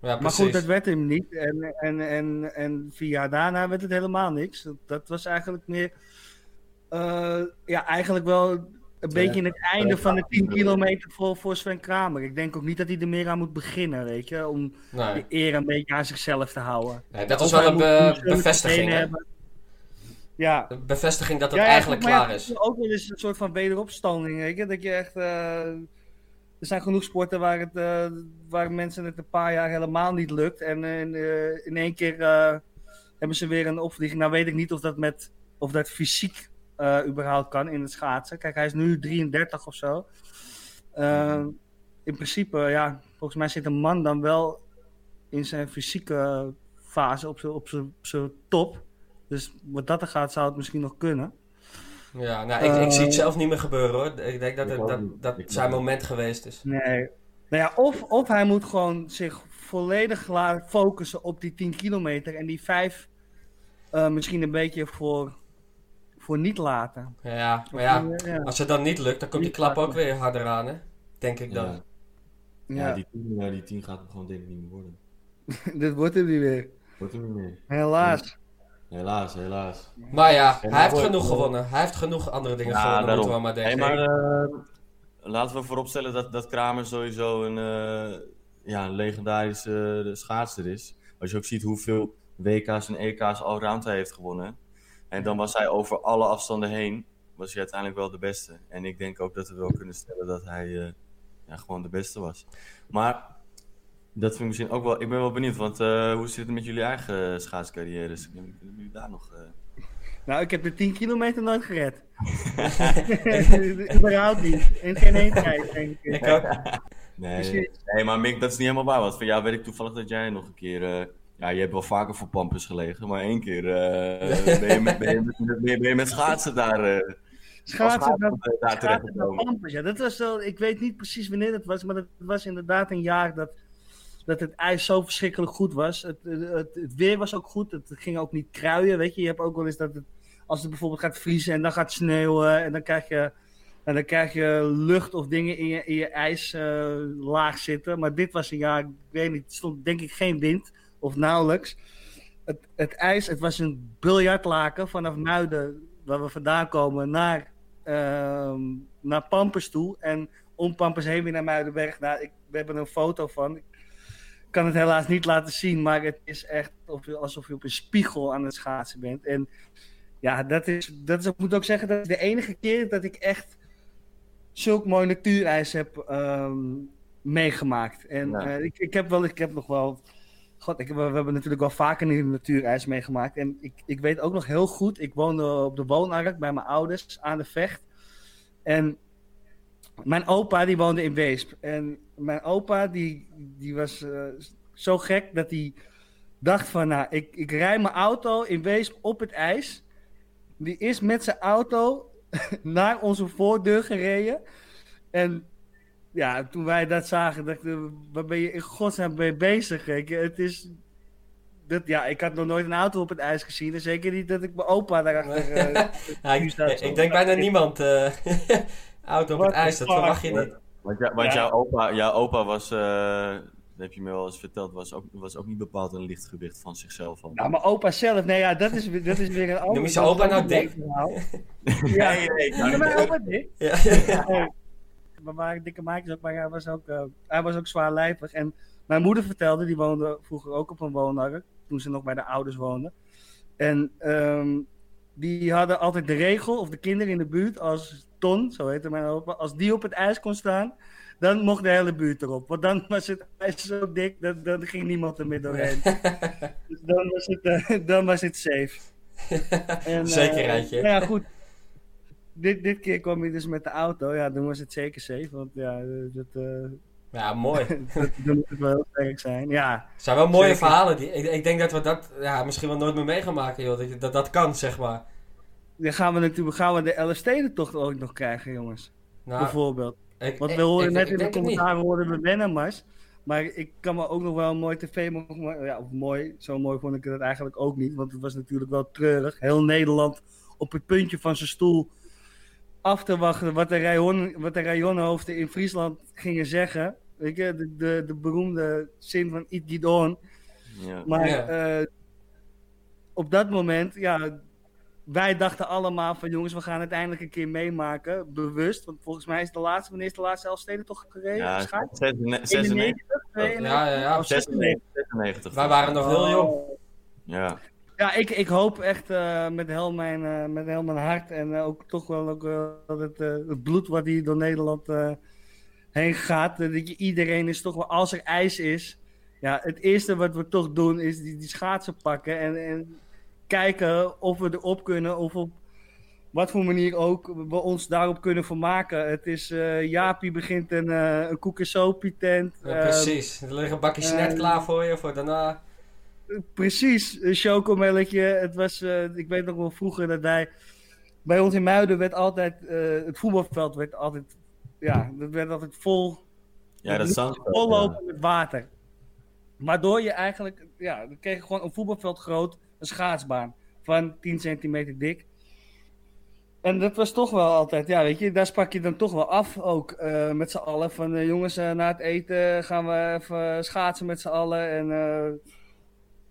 Ja, Maar goed, dat werd hem niet. En, en, en, en vier jaar daarna werd het helemaal niks. Dat, dat was eigenlijk meer, eh, ja, eigenlijk wel een beetje in het einde van de 10 kilometer voor, voor Sven Kramer. Ik denk ook niet dat hij er meer aan moet beginnen, weet je, om Nee. de eer een beetje aan zichzelf te houden. Nee, dat is wel een be- bevestiging. Ja, Een bevestiging dat het Ja, ja, eigenlijk klaar is. Ook wel eens een soort van wederopstanding, weet je. Dat je echt... eh, er zijn genoeg sporten waar, het, eh, waar mensen het een paar jaar helemaal niet lukt. En eh, in één keer hebben ze weer een opvlieging. Nou weet ik niet of dat, met, of dat fysiek eh, überhaupt kan in het schaatsen. Kijk, hij is nu 33 of zo. Eh, in principe, ja, volgens mij zit een man dan wel in zijn fysieke fase op zijn, op zijn, op zijn top. Dus wat dat er gaat, zou het misschien nog kunnen. Ja, nou, ik, ik zie het Eh, zelf niet meer gebeuren hoor. Ik denk dat ik het, dat, dat Ik zijn moment geweest is. Nee. Nou ja, of, of hij moet gewoon zich volledig laten focussen op die 10 kilometer en die 5 eh, misschien een beetje voor, voor niet laten. Ja, maar ja, als het dan niet lukt, dan komt die klap ook weer harder aan, hè? Denk ik dan. Ja. Ja, Ja, die 10 eh, die 10 gaat hem gewoon denk ik niet meer worden. dit wordt hem niet weer. Wordt hem niet meer. Helaas. Helaas, helaas. Maar ja, hij heeft genoeg gewonnen. Hij heeft genoeg andere dingen Ja, gewonnen, daarom. moeten we maar Hey, denken. maar eh, laten we vooropstellen dat, dat Kramer sowieso een, eh, ja, een legendarische eh, schaatser is. Als je ook ziet hoeveel WK's en EK's allround hij heeft gewonnen. En dan was hij over alle afstanden heen, was hij uiteindelijk wel de beste. En ik denk ook dat we wel kunnen stellen dat hij eh, ja, gewoon de beste was. Maar dat vind ik misschien ook wel, ik ben wel benieuwd, want eh, hoe zit het met jullie eigen schaatscarrières? Kunnen jullie daar nog... eh, Nou, ik heb de 10 kilometer nooit gered. Überhaupt niet. In geen één tijd, denk ik. Ik ook. Nee, nee, maar Mick, dat is niet helemaal waar. Want van jou weet ik toevallig dat jij nog een keer... eh, ja, je hebt wel vaker voor Pampus gelegen, maar één keer eh, ben, je met, ben, je met, ben, je, ben je met schaatsen daar, eh Schaatsen, eh, daar terecht schaatsen naar gekomen. Pampus, ja. Dat was wel, ik weet niet precies wanneer dat was, maar dat was inderdaad een jaar dat, dat het ijs zo verschrikkelijk goed was. Het, het, het, weer was ook goed, het ging ook niet kruien, weet je. Je hebt ook wel eens dat het, als het bijvoorbeeld gaat vriezen en dan gaat sneeuwen en dan krijg je, en dan krijg je lucht of dingen in je, in je ijslaag zitten. Maar dit was een jaar, ik weet niet, er stond denk ik geen wind of nauwelijks. Het, het ijs, het was een biljartlaken vanaf Muiden, waar we vandaan komen, naar ehm, naar Pampers toe. En om Pampers heen weer naar Muidenberg. Nou, ik, we hebben een foto van. Ik kan het helaas niet laten zien, maar het is echt alsof je op een spiegel aan het schaatsen bent. En ja, dat is, dat is, ik moet ook zeggen, dat is de enige keer dat ik echt zulk mooi natuurijs heb ehm, meegemaakt. En Ja. eh, ik, ik heb wel, ik heb nog wel. God, ik, we, hebben natuurlijk wel vaker een natuurijs meegemaakt. En ik, ik weet ook nog heel goed, ik woonde op de woonark bij mijn ouders aan de Vecht. En mijn opa die woonde in Weesp. En mijn opa die, die was eh, zo gek dat hij dacht van... Nou, ik, ik rij mijn auto in Weesp op het ijs. Die is met zijn auto naar onze voordeur gereden. En ja, toen wij dat zagen, dachten we, waar ben je in godsnaam mee bezig? Je? Het is... Dat, ja, ik had nog nooit een auto op het ijs gezien. En zeker niet dat ik mijn opa daarachter... eh, Ja, ik, staat ik denk bijna niemand eh auto op What het ijs, dat verwacht je niet. Want, ja, want Ja. jouw, opa, jouw opa was, eh, dat heb je me wel eens verteld, was ook, was ook niet bepaald een lichtgewicht van zichzelf. Al. Nou, mijn opa zelf, nee ja, dat is, weer- dat is weer een ander Noem je zijn opa nou dik? Ja, Nee, nee, ik kan Noem je opa dik? Ja. We waren dikke maatjes ook, maar hij was ook, eh, hij was ook zwaarlijvig. En mijn moeder vertelde, die woonde vroeger ook op een woonark, toen ze nog bij de ouders woonde. En ehm, die hadden altijd de regel, of de kinderen in de buurt, als Ton, zo heette mijn opa, als die op het ijs kon staan, dan mocht de hele buurt erop. Want dan was het ijs zo dik, dat, dan ging niemand er meer doorheen. dus dan was het, eh, dan was het safe. En, eh, Zekerheidje. nou ja, goed. Dit, dit keer kwam hij dus met de auto. Ja, dan was het zeker safe. Want ja, dat, eh, Ja, mooi. dat, moet het wel heel sterk zijn. Ja, Het zijn wel mooie Zeker. verhalen. Die, ik, ik denk dat we dat ja, misschien wel nooit meer mee gaan maken, joh. Dat, je- dat dat kan, zeg maar. dan gaan we natuurlijk gaan we de LSD-tocht ook nog krijgen, jongens. Nou, Bijvoorbeeld. ik, Want we horen ik- net in de niet. commentaren hoorden we Wennemars. Maar ik kan me ook nog wel een mooi tv... Ja, of mooi. Zo mooi vond ik het eigenlijk ook niet. Want het was natuurlijk wel treurig. Heel Nederland op het puntje van zijn stoel af te wachten wat de, rayon, wat de rayonhoofden in Friesland gingen zeggen. Weet je, de, de, de beroemde zin van Eat Get On. Ja. Maar Ja. eh, op dat moment, ja, wij dachten allemaal van jongens, we gaan het eindelijk een keer meemaken, bewust. Want volgens mij is de laatste, wanneer is de laatste Elfsteden toch gereden? Ja, Waarschijnlijk? 96, 91, 92? Ja, ja, ja. Of 96? 96. Wij waren nog heel jong. Ja. Ja, ik, ik hoop echt eh, met, heel mijn, eh, met heel mijn hart en eh, ook toch wel ook, dat het, het bloed wat hier door Nederland heen gaat, dat je iedereen is toch wel, als er ijs is, ja, het eerste wat we toch doen is die, die schaatsen pakken en, en kijken of we erop kunnen of op wat voor manier ook we ons daarop kunnen vermaken. Het is, eh Jaapie begint een, eh een tent. Ja, precies. Er liggen bakjes net klaar voor je, voor daarna. Precies, een chocomelletje. Het was, eh, ik weet nog wel vroeger dat wij, bij ons in Muiden werd altijd, eh, het voetbalveld werd altijd, ja, dat werd altijd vol, Ja, dat zandveld, vol lopen met water. Waardoor je eigenlijk, ja, dan kreeg je gewoon een voetbalveld groot, een schaatsbaan van 10 centimeter dik. En dat was toch wel altijd, ja, weet je, daar sprak je dan toch wel af ook eh, met z'n allen. Van eh, jongens, na het eten gaan we even schaatsen met z'n allen. En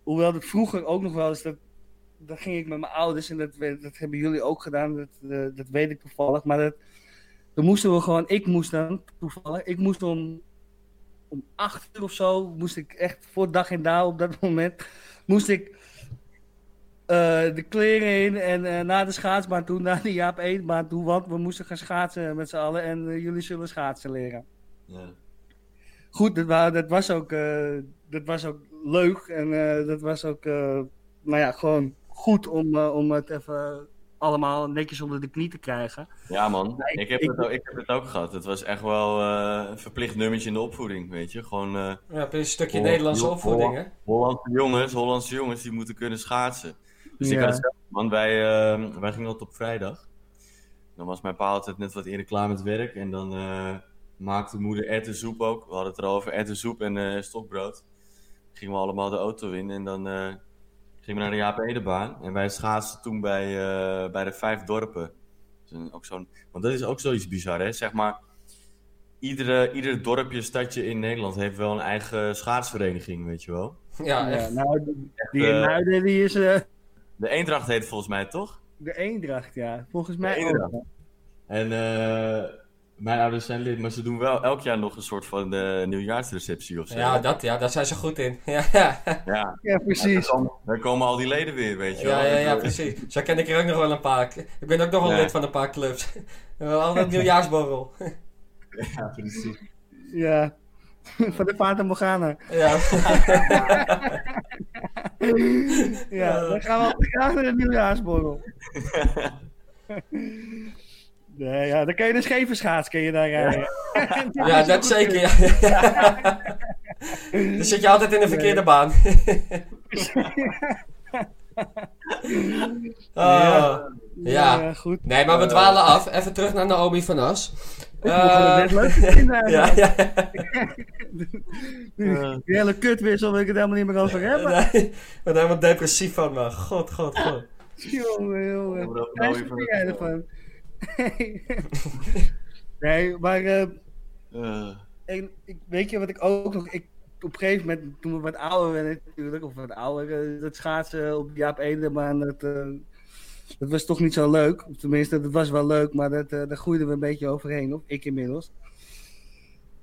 hoewel dat vroeger ook nog wel eens, dat, dat ging ik met mijn ouders en dat, dat hebben jullie ook gedaan, dat, eh, dat weet ik toevallig. Maar dat, dan moesten we gewoon, ik moest dan toevallig, ik moest om, om acht uur of zo, moest ik echt voor dag en dauw op dat moment, moest ik eh, de kleren in en eh, naar de schaatsbaan toe, naar de Jaap Eetbaan toe, want we moesten gaan schaatsen met z'n allen en jullie zullen schaatsen leren. Ja. Goed, dat, dat, was, ook, dat was ook leuk en eh, dat was ook, eh, nou ja, gewoon goed om, eh, om het even allemaal netjes onder de knie te krijgen. Ja, man. Ik- ik, heb ik- het, ook- ik heb het ook gehad. Het was echt wel eh, een verplicht nummertje in de opvoeding, weet je. Gewoon... eh, Ja, een stukje Holland- Nederlandse Holland- opvoeding, hè? Hollandse jongens, Hollandse jongens, die moeten kunnen schaatsen. Dus ik had hetzelfde, man. Wij, eh, wij gingen altijd op vrijdag. Dan was mijn pa altijd net wat eerder klaar met werk. En dan eh, maakte moeder erwtensoep ook. We hadden het erover, erwtensoep en eh, stokbrood. Gingen we allemaal de auto in en dan eh, gingen we naar de Jaap Edebaan. En wij schaatsten toen bij, eh, bij de Vijf Dorpen. Dus een- ook zo'n, want dat is ook zoiets bizar, hè? Zeg maar, iedere, ieder dorpje, stadje in Nederland heeft wel een eigen schaatsvereniging, weet je wel. Ja, Ja, echt. nou, die, die in eh, Muiden, die is De Eendracht heet volgens mij toch? de Eendracht, ja. Volgens mij ook. En eh, mijn ouders zijn lid, maar ze doen wel elk jaar nog een soort van eh, nieuwjaarsreceptie of zo. Ja, dat, ja, daar zijn ze goed in. Ja, ja, Ja, Ja, Ja, precies. dan, komen, dan komen al die leden weer, weet je wel. ja, ja, ja, eh, precies. Zo ken ik er ook nog wel een paar. Ik ben ook nog wel Ja. lid van een paar clubs. We hebben altijd een nieuwjaarsborrel. Ja, precies. Ja. Van de Fata Morgana. Ja. Ja, dan gaan we graag naar de nieuwjaarsborrel. Nee, ja, dan kan je de scheverschaats kun je daar rijden. Ja, dat zeker. Ja. Dan zit je altijd in de verkeerde baan. Oh, ja. goed. Nee, maar we dwalen af. Even terug naar Naomi van As. Ik net Eh, leuk vinden ja, ja. Die, hele kutwissel wil ik het helemaal niet meer over hebben. Nee, ik ben helemaal depressief van, man. God, god, god. Jongen, jongen. Ja, dat- wat vind jij ervan? nee, maar eh, Eh, en, ik, weet je wat ik ook nog... Ik, op een gegeven moment, toen we wat ouder werden natuurlijk, of wat ouder, eh, dat schaatsen op Jaap Edebaan, dat, eh, dat was toch niet zo leuk. Tenminste, dat was wel leuk, maar dat, eh, daar groeiden we een beetje overheen, of ik inmiddels.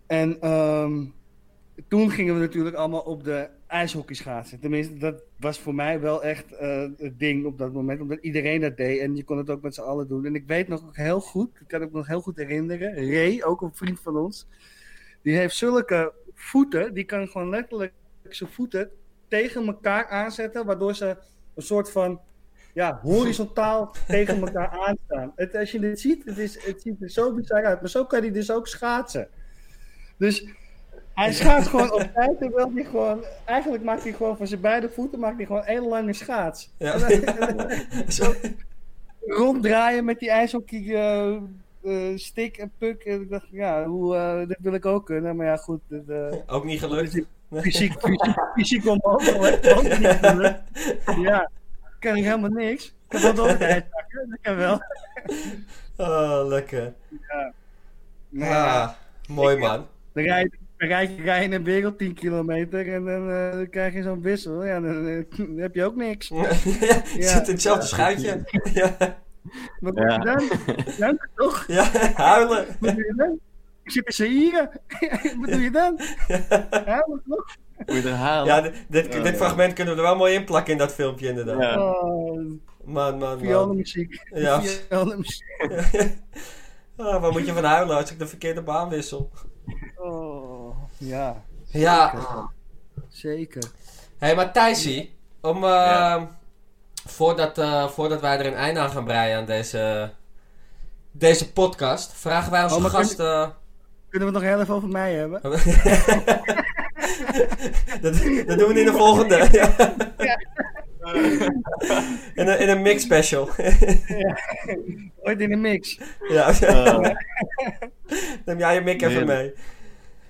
En ehm, toen gingen we natuurlijk allemaal op de ijshockey schaatsen. Tenminste, dat was voor mij wel echt eh, het ding op dat moment. Omdat iedereen dat deed en je kon het ook met z'n allen doen. En ik weet nog heel goed, ik kan me nog heel goed herinneren. Ray, ook een vriend van ons. Die heeft zulke voeten, die kan gewoon letterlijk zijn voeten tegen elkaar aanzetten. Waardoor ze een soort van ja, horizontaal tegen elkaar aanstaan. Het, als je dit ziet, het, is, het ziet er zo bizar uit. Maar zo kan hij dus ook schaatsen. Dus hij schaats gewoon op tijd. Terwijl hij gewoon, eigenlijk maakt hij gewoon van zijn beide voeten maakt hij gewoon één lange schaats. Ja. Zo ronddraaien met die ijshockey eh, stick en puck. En ik dacht, ja, hoe, eh, dat wil ik ook kunnen. Maar ja, goed. Dat, Ook niet gelukt. fysiek, fysiek, fysiek onmogelijk. Ook niet gelukt. Ja, kan ik helemaal niks. Ik kan het ijs zakken, dat kan wel. Oh, lekker. Ja. Ah, mooi man. Dan rij dan rij je, rij je in een wereld 10 kilometer en dan, eh, dan krijg je zo'n wissel. Ja, dan, eh, dan heb je ook niks. Ja, je zit in hetzelfde schuitje. Ja. Wat doe je dan? Dan toch? Ja, huilen. Wat doe je dan? Ik zit in Zaire. Wat doe je dan? Huilen toch? Moet je er halen? Ja, dit, dit, dit fragment kunnen we er wel mooi in plakken in dat filmpje inderdaad. Ja. Oh, Man, man, man. muziek. Ja. Muziek. Ah, waar moet je van huilen als ik de verkeerde baan wissel? Oh, ja. Ja. Zeker. Hé, hey, maar Thijsie, om, eh, Ja. voordat, eh, voordat wij er een einde aan gaan breien aan deze, deze podcast, vragen wij onze Oh, gasten... Kunnen we het nog heel even over mij hebben? dat, dat doen we in de volgende. Ja. In, een, in een mix special. Ooit in een mix. ja. Oh. Neem jij je mic even mee.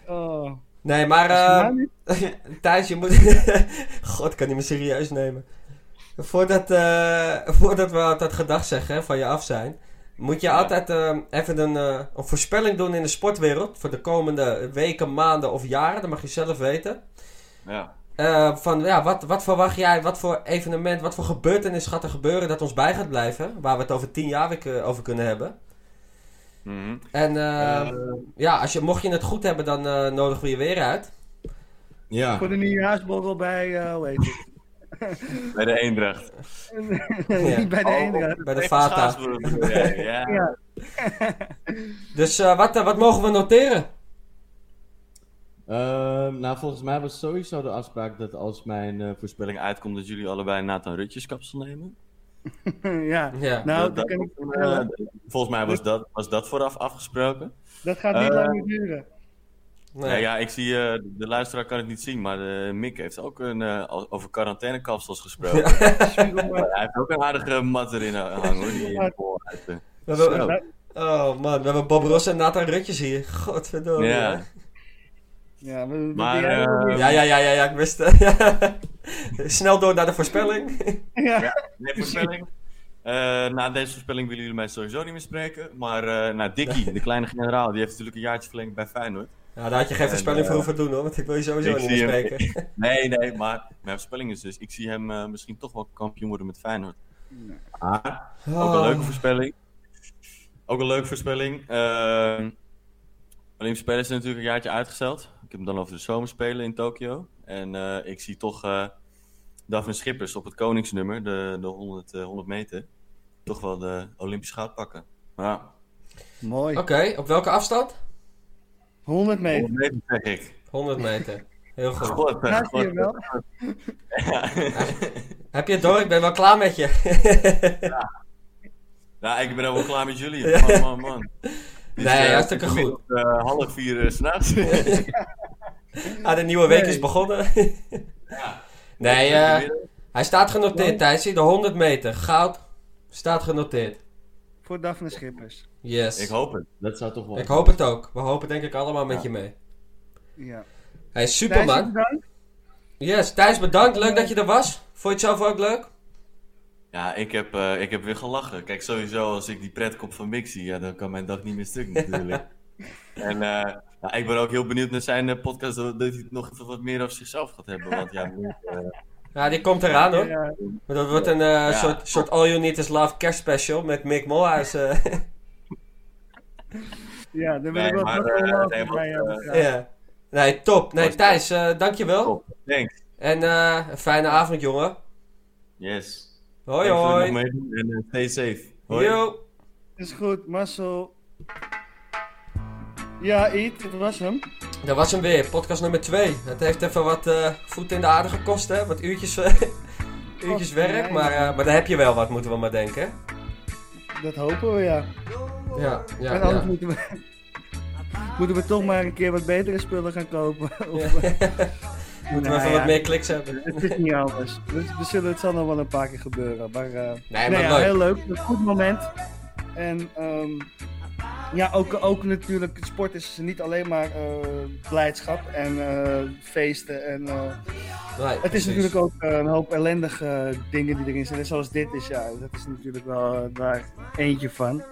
Oh. Nee, maar niet? Thijs, je moet... God, kan niet me serieus nemen. Voordat, eh, voordat we dat gedag zeggen van je af zijn... Moet je altijd eh, even een, een voorspelling doen in de sportwereld... voor de komende weken, maanden of jaren. Dat mag je zelf weten. Ja. Van, ja, wat, wat verwacht jij, wat voor evenement, wat voor gebeurtenis gaat er gebeuren... dat ons bij gaat blijven? Waar we het over tien jaar weer over kunnen hebben. Mhm. En eh, ja, als je, mocht je het goed hebben, dan eh, nodigen we je weer uit. Ja, Voor de nieuwjaarsborrel bij, eh hoe heet het? bij de Eendracht. Niet bij de Oh, Eendracht. Bij de Vata. Ja. Dus eh, wat, wat mogen we noteren? Ehm, nou, volgens mij was sowieso de afspraak dat als mijn voorspelling uitkomt, dat jullie allebei Nathan Rutjes kapsel nemen. ja. Ja. Nou, Dat- dat, vertellen. eh, volgens mij was dat, was dat vooraf afgesproken. Dat gaat niet eh, lang meer duren. Nee. Ja, ja, ik zie, eh, de luisteraar kan het niet zien, maar eh, Mick heeft ook een, eh, over quarantainekapsels gesproken. Hij heeft ook een aardige mat erin hangen hoor, die oh man, we hebben Bob Ross en Nathan Rutjes hier. Godverdomme. Ja, Ja, we, we Maar, eh, Ja, ja, ja, ja, ja, ik wist het. Snel door naar de voorspelling. ja. nee, voorspelling. Eh, na deze voorspelling willen jullie mij sowieso niet meer spreken. Maar eh nou, Dickie, de kleine generaal, die heeft natuurlijk een jaartje verlengd bij Feyenoord. Ja, daar had je geen En, voorspelling voor hoeven doen hoor, want ik wil je sowieso niet meer hem- spreken. Nee, nee, maar mijn voorspelling is dus, ik zie hem eh, misschien toch wel kampioen worden met Feyenoord. Maar, ook een leuke voorspelling. Ook een leuke voorspelling. Ehm Olympische Spelen zijn natuurlijk een jaartje uitgesteld. Ik heb hem dan over de zomerspelen in Tokio. En eh, ik zie toch eh Daphne Schippers op het koningsnummer, de, de 100, eh, 100 meter, toch wel de Olympische goud pakken. Ja, Mooi. Oké, op welke afstand? 100 meter. 100 meter zeg ik. 100 meter. Heel goed. God, eh, Ja, je wel. Ja. Heb je het door? Ik ben wel klaar met je. Nou, ik ben ook wel klaar met jullie. Man, man, man. Nee, eh, hartstikke het is goed. eh, half vier uh, s'nachts. ah, de nieuwe week Nee. is begonnen. nee, eh, hij staat genoteerd, Thijsie. De 100 meter. Goud staat genoteerd. Voor Daphne Schippers. Yes. ik hoop het. Dat zou toch wel. Ik hoop het ook. We hopen denk ik allemaal met je mee. Ja. Hey, Thijs, superman. bedankt. Yes, Thijs bedankt. Leuk dat je er was. Vond je het zelf ook leuk? Ja, ik heb, eh, ik heb weer gelachen. Kijk, sowieso als ik die pretkop van Mick zie, ja, dan kan mijn dag niet meer stuk natuurlijk. en eh, ja, ik ben ook heel benieuwd naar zijn eh, podcast, dat dat hij het nog even wat meer over zichzelf gaat hebben. Want ja, Mick, Ja, die komt eraan hoor. Ja, Dat wordt een eh, soort, soort All You Need Is Love kerstspecial met Mick Molhuis. eh. ja, wil Nee, ik wel nee, bij Ja. Nee, top. Nee, Thijs, dankjewel. Top. Thanks. En eh, een fijne avond, jongen. Yes. Hoi, hoi. nog meedoen en eh, stay safe. Hoi. Yo. Is goed, Marcel. Ja, Eet, dat was hem. Dat was hem weer, podcast nummer 2. Het heeft even wat eh voet in de aarde gekost, hè? Wat uurtjes, eh, uurtjes werk, maar, eh, maar daar heb je wel wat, moeten we maar denken. Dat hopen we, ja. Ja, ja, en anders ja. moeten we, moeten we toch maar een keer wat betere spullen gaan kopen. Of, Ja. Moeten we Nou even wat meer kliks hebben. Het is niet anders. Dus we zullen, het zal nog wel een paar keer gebeuren. Maar, eh, Nee, nee, maar leuk. heel leuk. Een goed moment. En ehm, ja, ook, ook natuurlijk, sport is niet alleen maar eh, blijdschap en eh, feesten. En, Nee, het is precies. natuurlijk ook een hoop ellendige dingen die erin zitten. Zoals dit is, ja, dat is natuurlijk wel daar eentje van.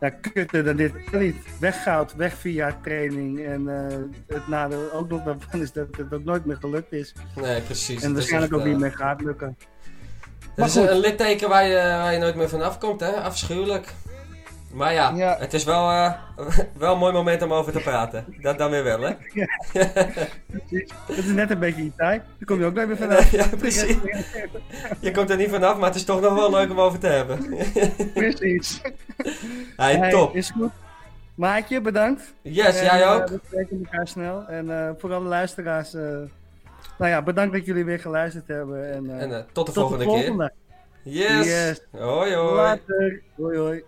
Ja, kutter dan dit niet. Weggoud, weg via training. En eh, het nadeel ook nog daarvan is dat het ook nooit meer gelukt is. Nee, precies. En waarschijnlijk ook niet eh, meer gaat lukken. Maar is een litteken waar je, waar je nooit meer van afkomt, hè? Afschuwelijk. Maar ja, Ja. het is wel, eh, wel een mooi moment om over te praten. Dat dan weer wel, hè? Precies. Het is net een beetje tijd. Daar kom je ook nooit meer vanaf. ja, precies. Je komt er niet vanaf, maar het is toch nog wel leuk om over te hebben. Precies. Hey, Hey, top. Is goed. Maatje, bedankt. Yes, En, jij eh, ook. we spreken elkaar snel. En eh, voor alle luisteraars, nou ja, bedankt dat jullie weer geluisterd hebben. En, En tot de volgende keer. volgende. Yes. Yes. Hoi, hoi. Later. Hoi, hoi.